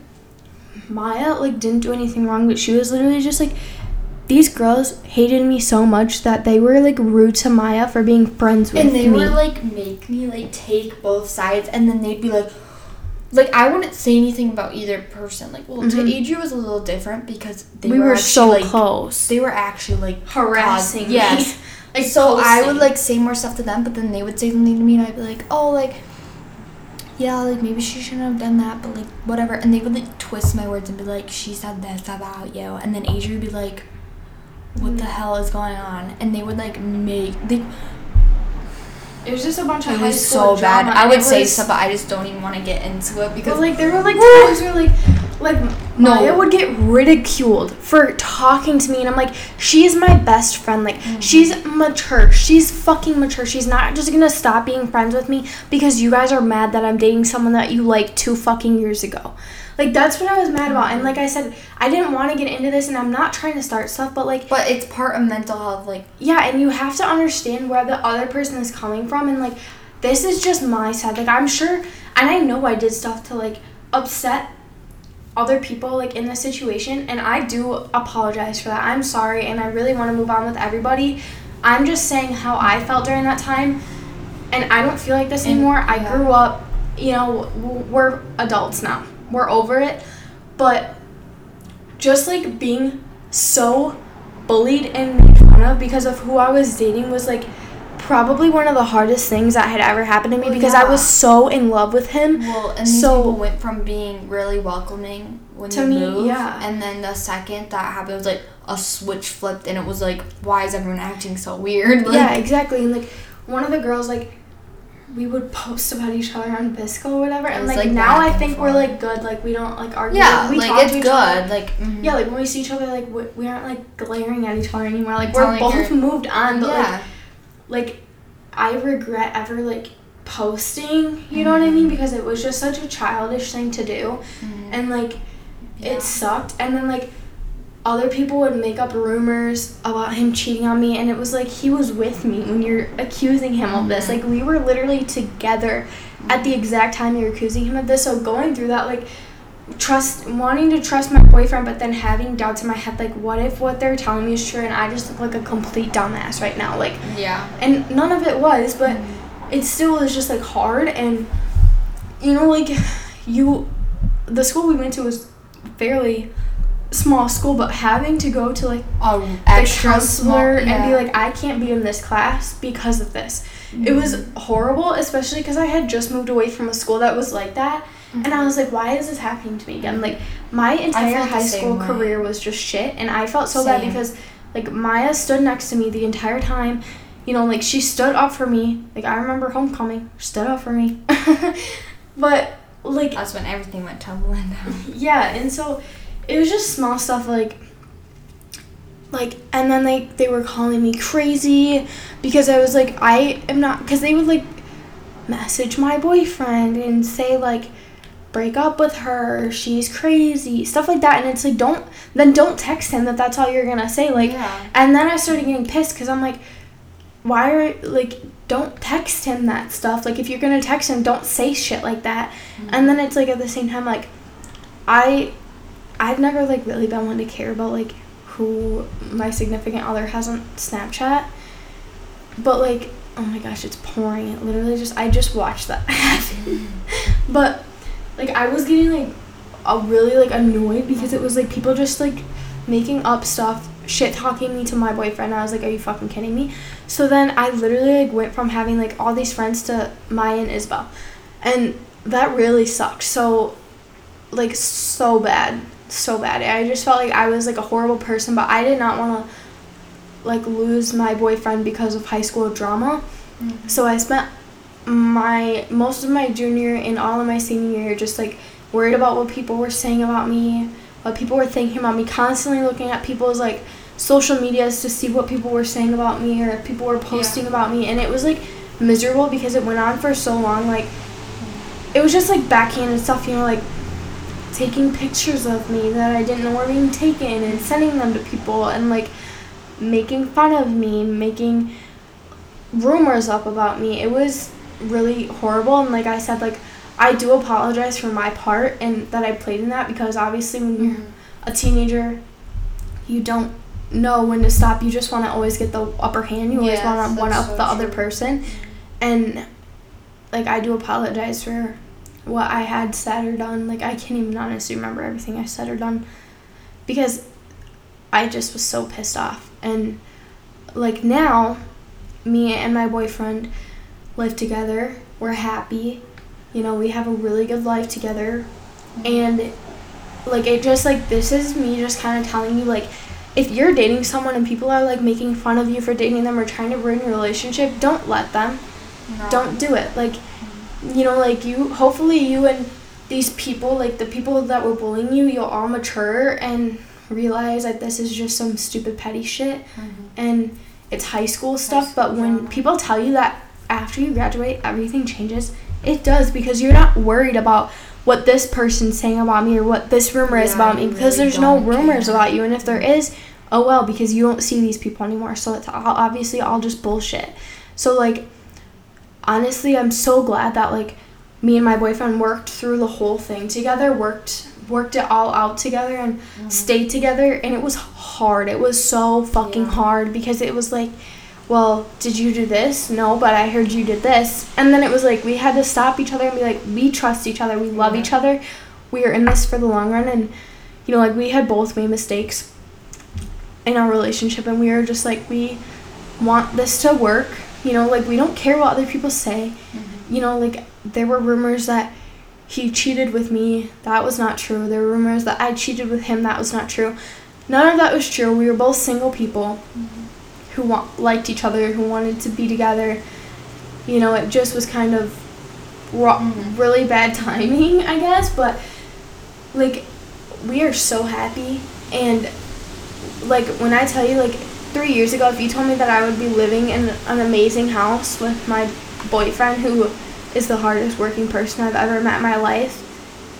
Maya like didn't do anything wrong, but she was literally just like these girls hated me so much that they were like rude to Maya for being friends with me. And they me. would like make me like take both sides and then they'd be like like I wouldn't say anything about either person. Like, well, mm-hmm. to Adria was a little different because they we were, were so like, close. They were actually like harassing. yes. Like so, posting. I would like say more stuff to them, but then they would say something to me, and I'd be like, oh, like, yeah, like maybe she shouldn't have done that, but like whatever. And they would like twist my words and be like, she said this about you, and then Adria would be like, what mm. the hell is going on? And they would like make they it was just a bunch of it was so bad. I would say stuff, but I just don't even want to get into it because like there were like times where like like no. Maya would get ridiculed for talking to me, and I'm like, she's my best friend. Like mm-hmm. she's mature. She's fucking mature. She's not just gonna stop being friends with me because you guys are mad that I'm dating someone that you liked two fucking years ago. Like that's what I was mad about. And like I said, I didn't want to get into this and I'm not trying to start stuff, but like But it's part of mental health like Yeah, and you have to understand where the other person is coming from and like this is just my side. Like I'm sure and I know I did stuff to like upset other people like in this situation and I do apologize for that. I'm sorry and I really want to move on with everybody. I'm just saying how I felt during that time and I don't feel like this and, anymore. I grew up, you know, we're adults now we're over it. But just like being so bullied and made fun of because of who I was dating was like probably one of the hardest things that had ever happened to me well, because yeah. I was so in love with him. Well, and these so, people went from being really welcoming when to me, moved, yeah. and then the second that happened was like a switch flipped, and it was like, why is everyone acting so weird? Like, yeah, exactly. And like one of the girls like we would post about each other on VSCO or whatever, and like, like now I think we're like good. Like we don't like argue. Yeah, we like talk it's to each good. Other. Like mm-hmm. yeah, like when we see each other, like we, we aren't like glaring at each other anymore. Like we're both moved on, but yeah. like like I regret ever like posting. You mm-hmm. know what I mean? Mm-hmm. Because it was just such a childish thing to do, mm-hmm. and like yeah. it sucked. And then like other people would make up rumors about him cheating on me and it was like he was with me when you're accusing him of this like we were literally together at the exact time you're accusing him of this so going through that like trust wanting to trust my boyfriend but then having doubts in my head like what if what they're telling me is true and i just look like a complete dumbass right now like yeah and none of it was but it still was just like hard and you know like you the school we went to was fairly small school, but having to go to like a the counselor small, yeah. and be like, I can't be in this class because of this. Mm-hmm. It was mm-hmm. horrible, especially because I had just moved away from a school that was like that. Mm-hmm. And I was like, why is this happening to me again? Like, my entire high school way. career was just shit. And I felt so same. bad because, like, Maya stood next to me the entire time. You know, like, she stood up for me. Like, I remember homecoming, stood up for me. but, like. That's when everything went tumbling down. Yeah, and so it was just small stuff like like and then they they were calling me crazy because I was like I am not because they would like message my boyfriend and say like break up with her she's crazy stuff like that and it's like don't then don't text him that that's all you're gonna say like yeah. and then i started getting pissed because i'm like why are like don't text him that stuff like if you're gonna text him don't say shit like that mm-hmm. and then it's like at the same time like i I've never like really been one to care about like who my significant other has on Snapchat. But like, oh my gosh, it's pouring. It literally just I just watched that happen. but like I was getting like a really like annoyed because it was like people just like making up stuff, shit talking me to my boyfriend. I was like, are you fucking kidding me? So then I literally like went from having like all these friends to Maya and Isabel. And that really sucked. So like so bad. So bad. I just felt like I was like a horrible person, but I did not want to like lose my boyfriend because of high school drama. Mm-hmm. So I spent my most of my junior and all of my senior year just like worried about what people were saying about me, what people were thinking about me, constantly looking at people's like social medias to see what people were saying about me or if people were posting yeah. about me and it was like miserable because it went on for so long like it was just like backhanded stuff, you know, like taking pictures of me that I didn't know were being taken and sending them to people and like making fun of me, making rumors up about me. It was really horrible and like I said like I do apologize for my part and that I played in that because obviously when you're mm-hmm. a teenager you don't know when to stop. You just want to always get the upper hand. You always want to one up so the true. other person. And like I do apologize for what I had said or done. Like I can't even honestly remember everything I said or done because I just was so pissed off. And like now, me and my boyfriend live together. We're happy. You know, we have a really good life together. And like it just like this is me just kind of telling you like if you're dating someone and people are like making fun of you for dating them or trying to ruin your relationship, don't let them. No. Don't do it. Like you know, like you hopefully you and these people, like the people that were bullying you, you'll all mature and realize that this is just some stupid petty shit mm-hmm. and it's high school stuff. High school but when people tell you that after you graduate everything changes, it does because you're not worried about what this person's saying about me or what this rumor yeah, is about me because really there's no rumors care. about you and if there is oh well because you don't see these people anymore so it's all, obviously all just bullshit so like honestly i'm so glad that like me and my boyfriend worked through the whole thing together worked worked it all out together and mm-hmm. stayed together and it was hard it was so fucking yeah. hard because it was like well, did you do this? No, but I heard you did this. And then it was like we had to stop each other and be like, we trust each other, we love yeah. each other, we are in this for the long run. And, you know, like we had both made mistakes in our relationship, and we were just like, we want this to work. You know, like we don't care what other people say. Mm-hmm. You know, like there were rumors that he cheated with me. That was not true. There were rumors that I cheated with him. That was not true. None of that was true. We were both single people. Mm-hmm who want, liked each other, who wanted to be together. You know, it just was kind of mm-hmm. really bad timing, I guess, but like we are so happy and like when I tell you like 3 years ago if you told me that I would be living in an amazing house with my boyfriend who is the hardest working person I've ever met in my life,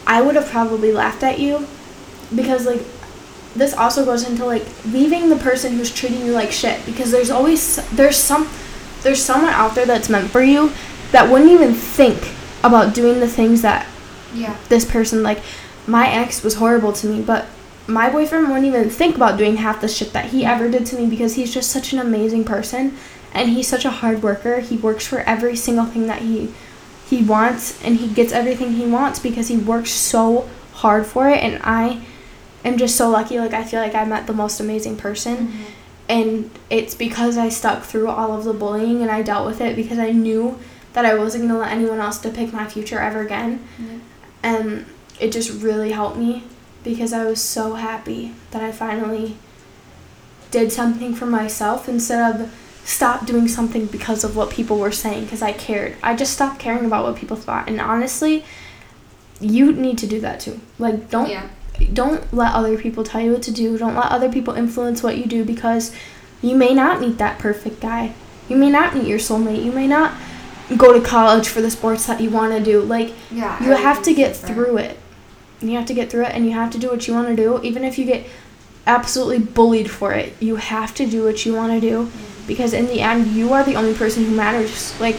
I would have probably laughed at you because like this also goes into like leaving the person who's treating you like shit because there's always there's some there's someone out there that's meant for you that wouldn't even think about doing the things that yeah. this person like my ex was horrible to me but my boyfriend wouldn't even think about doing half the shit that he ever did to me because he's just such an amazing person and he's such a hard worker. He works for every single thing that he he wants and he gets everything he wants because he works so hard for it and i am just so lucky. Like I feel like I met the most amazing person. Mm-hmm. And it's because I stuck through all of the bullying and I dealt with it because I knew that I wasn't gonna let anyone else depict my future ever again. Mm-hmm. And it just really helped me because I was so happy that I finally did something for myself instead of stop doing something because of what people were saying because I cared. I just stopped caring about what people thought. And honestly, you need to do that too. Like don't yeah don't let other people tell you what to do. Don't let other people influence what you do because you may not meet that perfect guy. You may not meet your soulmate. You may not go to college for the sports that you want to do. Like, yeah, you have to get different. through it. You have to get through it and you have to do what you want to do. Even if you get absolutely bullied for it, you have to do what you want to do mm-hmm. because in the end, you are the only person who matters. Like,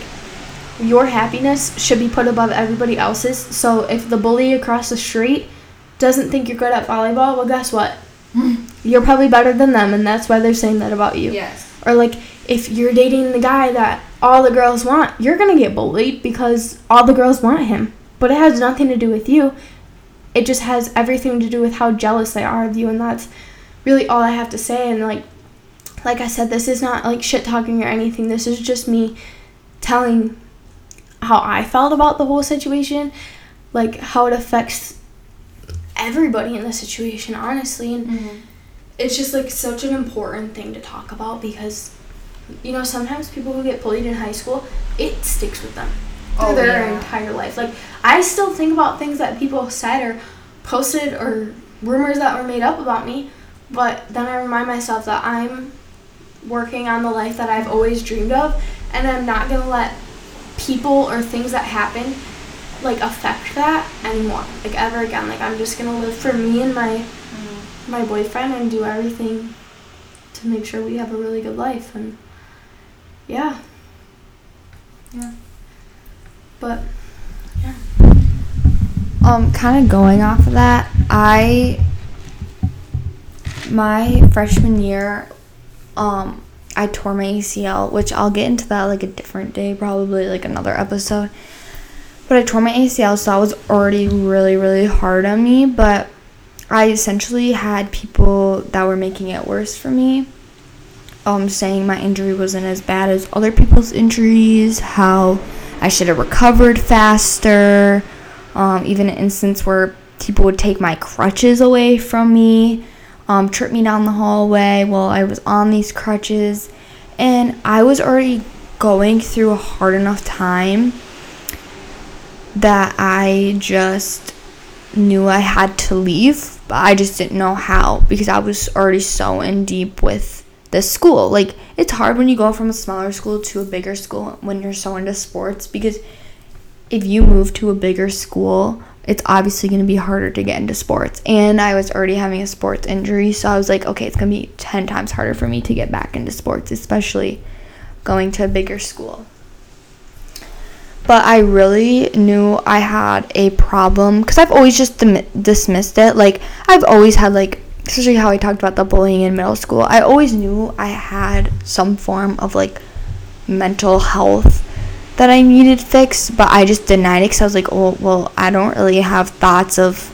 your happiness should be put above everybody else's. So if the bully across the street doesn't think you're good at volleyball, well, guess what? Hmm. you're probably better than them and that's why they're saying that about you. Yes. Or like if you're dating the guy that all the girls want, you're to get bullied because all the girls want him. But it has nothing to do with you. It just has everything to do with how jealous they are of you and that's really all I have to say and like like I said this is not like shit talking or anything. This is just me telling how I felt about the whole situation, like how it affects everybody in the situation honestly and Mm-hmm. it's just like such an important thing to talk about because you know sometimes people who get bullied in high school it sticks with them through Oh, their yeah. entire life like i still think about things that people said or posted or rumors that were made up about me but then i remind myself that i'm working on the life that i've always dreamed of and i'm not going to let people or things that happen like affect that anymore like ever again like i'm just going to live for me and my my boyfriend and do everything to make sure we have a really good life and yeah Yeah. but yeah. Um, kind of going off of that, I my freshman year, um, I tore my ACL, which I'll get into that like a different day, probably like another episode. But I tore my ACL, so that was already really, really hard on me. But I essentially had people that were making it worse for me. Um, saying my injury wasn't as bad as other people's injuries, how I should have recovered faster. Um, even an instance where people would take my crutches away from me, um, trip me down the hallway while I was on these crutches. And I was already going through a hard enough time that I just knew I had to leave, but I just didn't know how because I was already so in deep with the school. Like, it's hard when you go from a smaller school to a bigger school when you're so into sports because if you move to a bigger school, it's obviously going to be harder to get into sports. And I was already having a sports injury, so I was like, okay, it's going to be 10 times harder for me to get back into sports, especially going to a bigger school. But I really knew I had a problem because I've always just dim- dismissed it. Like, I've always had, like, especially how I talked about the bullying in middle school, I always knew I had some form of, like, mental health that I needed fixed, but I just denied it because I was like, oh, well, I don't really have thoughts of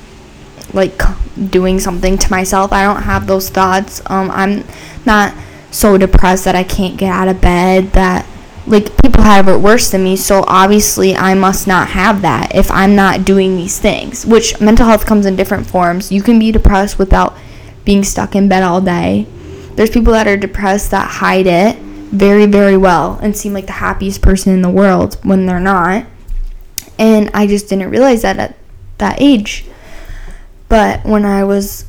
like doing something to myself. I don't have those thoughts. Um, I'm not so depressed that I can't get out of bed. That like people have it worse than me, so obviously I must not have that if I'm not doing these things. Which mental health comes in different forms. You can be depressed without being stuck in bed all day. There's people that are depressed that hide it very, very well and seem like the happiest person in the world when they're not. And I just didn't realize that at that age. But when I was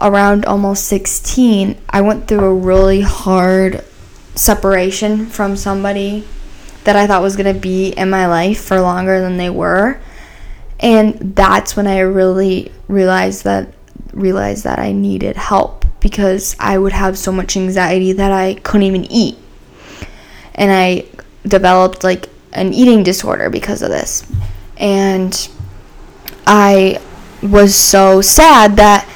around almost 16, I went through a really hard separation from somebody that I thought was going to be in my life for longer than they were. And that's when I really realized that realized that I needed help because I would have so much anxiety that I couldn't even eat. And I developed like an eating disorder because of this. And I was so sad that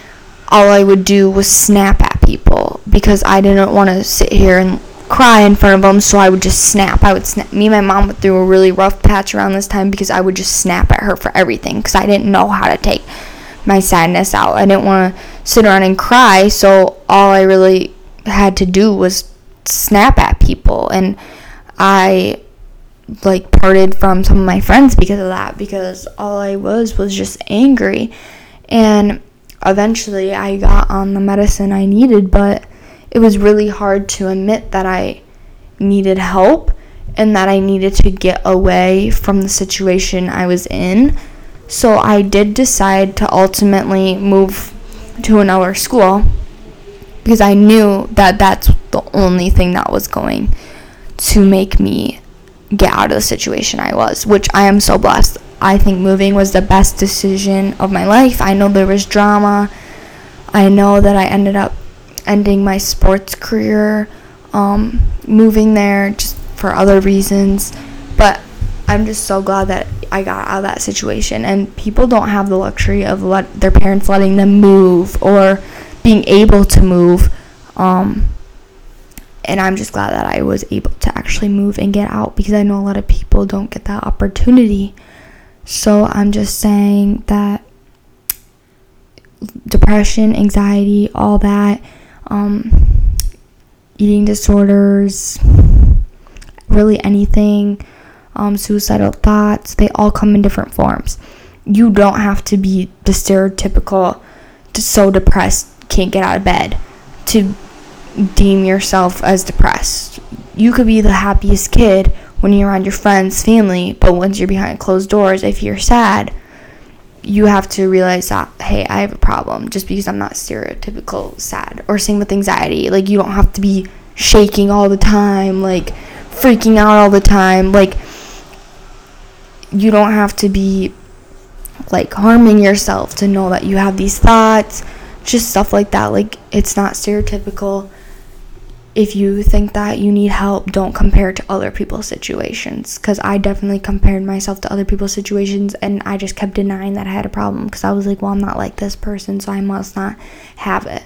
all I would do was snap at people because I didn't want to sit here and cry in front of them, so I would just snap. I would snap. Me and my mom went through a really rough patch around this time because I would just snap at her for everything because I didn't know how to take my sadness out. I didn't want to sit around and cry, so all I really had to do was snap at people and I like parted from some of my friends because of that because all I was was just angry and eventually I got on the medicine I needed but it was really hard to admit that I needed help and that I needed to get away from the situation I was in so I did decide to ultimately move to another school because I knew that that's the only thing that was going to make me get out of the situation I was, which I am so blessed. I think moving was the best decision of my life. I know there was drama. I know that I ended up ending my sports career, um, moving there just for other reasons. But I'm just so glad that I got out of that situation. And people don't have the luxury of let their parents letting them move or being able to move. Um, and I'm just glad that I was able to actually move and get out because I know a lot of people don't get that opportunity. So I'm just saying that depression, anxiety, all that, um, eating disorders, really anything, um, suicidal thoughts, they all come in different forms. You don't have to be the stereotypical, so depressed, can't get out of bed, to deem yourself as depressed. You could be the happiest kid when you're around your friends, family, but once you're behind closed doors, if you're sad, you have to realize that hey i have a problem just because i'm not stereotypical sad or same with anxiety. Like you don't have to be shaking all the time like freaking out all the time. Like you don't have to be like harming yourself to know that you have these thoughts just stuff like that. Like it's not stereotypical if you think that you need help, don't compare to other people's situations. Because I definitely compared myself to other people's situations and I just kept denying that I had a problem because I was like, well, I'm not like this person, so I must not have it.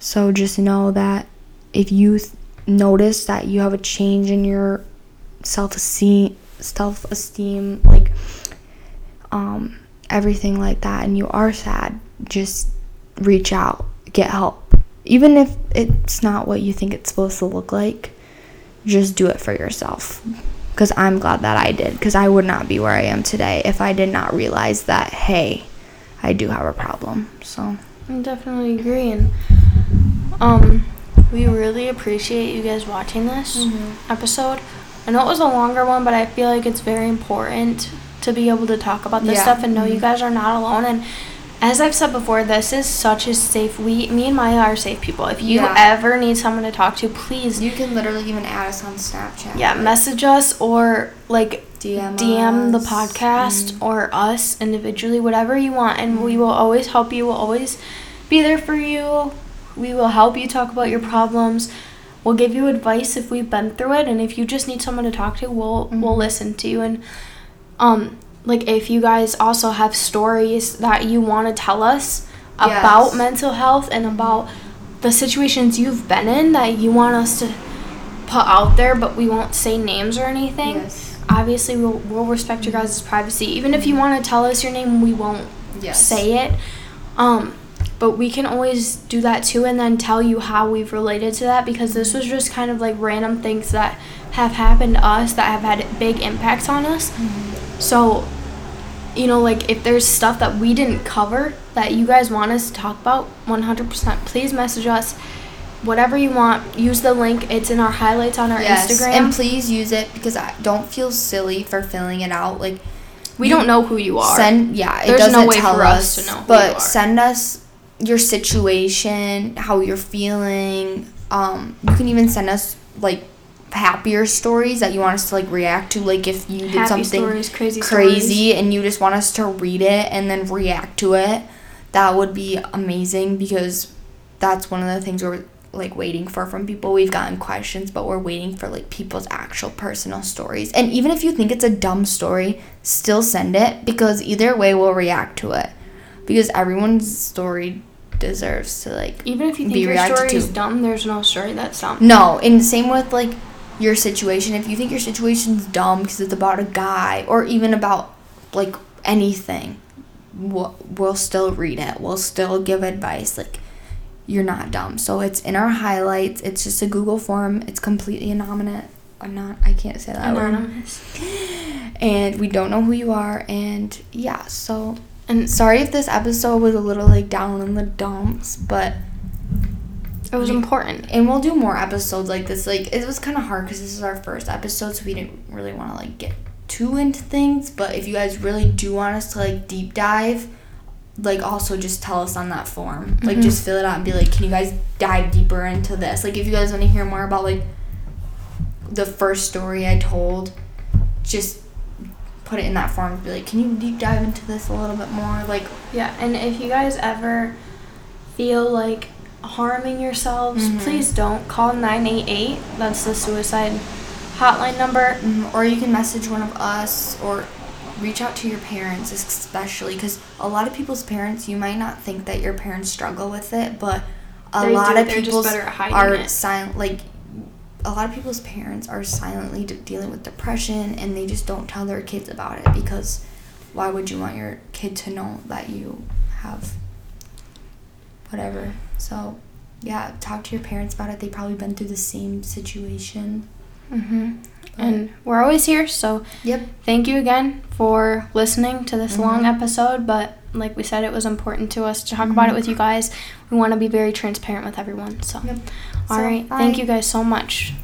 So just know that if you th- notice that you have a change in your self esteem, self esteem, like um, everything like that, and you are sad, just reach out, get help even if it's not what you think it's supposed to look like, just do it for yourself. Because I'm glad that I did, because I would not be where I am today if I did not realize that, hey, I do have a problem. So. I definitely agree. And, um, we really appreciate you guys watching this mm-hmm. episode. I know it was a longer one, but I feel like it's very important to be able to talk about this yeah. stuff and know mm-hmm. you guys are not alone. And as I've said before, this is such a safe. We, me and Maya are safe people. If you yeah. ever need someone to talk to, please. You can literally even add us on Snapchat. Yeah, message us or like DM, DM the podcast mm. or us individually, whatever you want, and mm. we will always help you. We'll always be there for you. We will help you talk about your problems. We'll give you advice if we've been through it, and if you just need someone to talk to, we'll mm-hmm. we'll listen to you. And um, like if you guys also have stories that you want to tell us yes. about mental health and about the situations you've been in that you want us to put out there but we won't say names or anything yes. obviously we'll, we'll respect your guys' privacy even if you want to tell us your name we won't yes. say it um but we can always do that too and then tell you how we've related to that because this was just kind of like random things that have happened to us that have had big impacts on us mm-hmm so, you know, like if there's stuff that we didn't cover that you guys want us to talk about, 100%, please message us. Whatever you want, use the link. It's in our highlights on our yes, Instagram. And please use it because I don't feel silly for filling it out. Like, we don't know who you are. Send yeah, it There's doesn't no way tell for us, us to know. But send us your situation, how you're feeling. Um, you can even send us like happier stories that you want us to like react to like if you did Happy something stories, crazy, crazy and you just want us to read it and then react to it that would be amazing because that's one of the things we're like waiting for from people. We've gotten questions but we're waiting for like people's actual personal stories. And even if you think it's a dumb story still send it because either way we'll react to it because everyone's story deserves to like even if you think your story is dumb there's no story that's dumb. No and same with like your situation, if you think your situation's dumb because it's about a guy or even about like anything, we'll, we'll still read it. We'll still give advice. Like, you're not dumb. So it's in our highlights. It's just a Google form. It's completely anonymous. I'm not. I can't say that anonymous. Word. And we don't know who you are. And yeah. So and sorry if this episode was a little like down in the dumps, but it was we, important. And we'll do more episodes like this. Like it was kind of hard because this is our first episode, so we didn't really want to like get too into things. But if you guys really do want us to like deep dive, like also just tell us on that form. Like mm-hmm. just fill it out and be like, can you guys dive deeper into this? Like if you guys want to hear more about like the first story I told, just put it in that form. And be like, can you deep dive into this a little bit more? Like yeah, and if you guys ever feel like harming yourselves, mm-hmm. please don't. Call 988. That's the suicide hotline number. Mm-hmm. Or you can message one of us or reach out to your parents, especially because a lot of people's parents, you might not think that your parents struggle with it, but a They lot do, of people better at hiding are it. silent like a lot of people's parents are silently de- dealing with depression and they just don't tell their kids about it because why would you want your kid to know that you have whatever so yeah talk to your parents about it they've probably been through the same situation Mm-hmm. And we're always here, so yep thank you again for listening to this long Mhm. episode. But like we said, it was important to us to talk about it Mhm. with you guys. We want to be very transparent with everyone. So, Yep. all So, right, bye. thank you guys so much.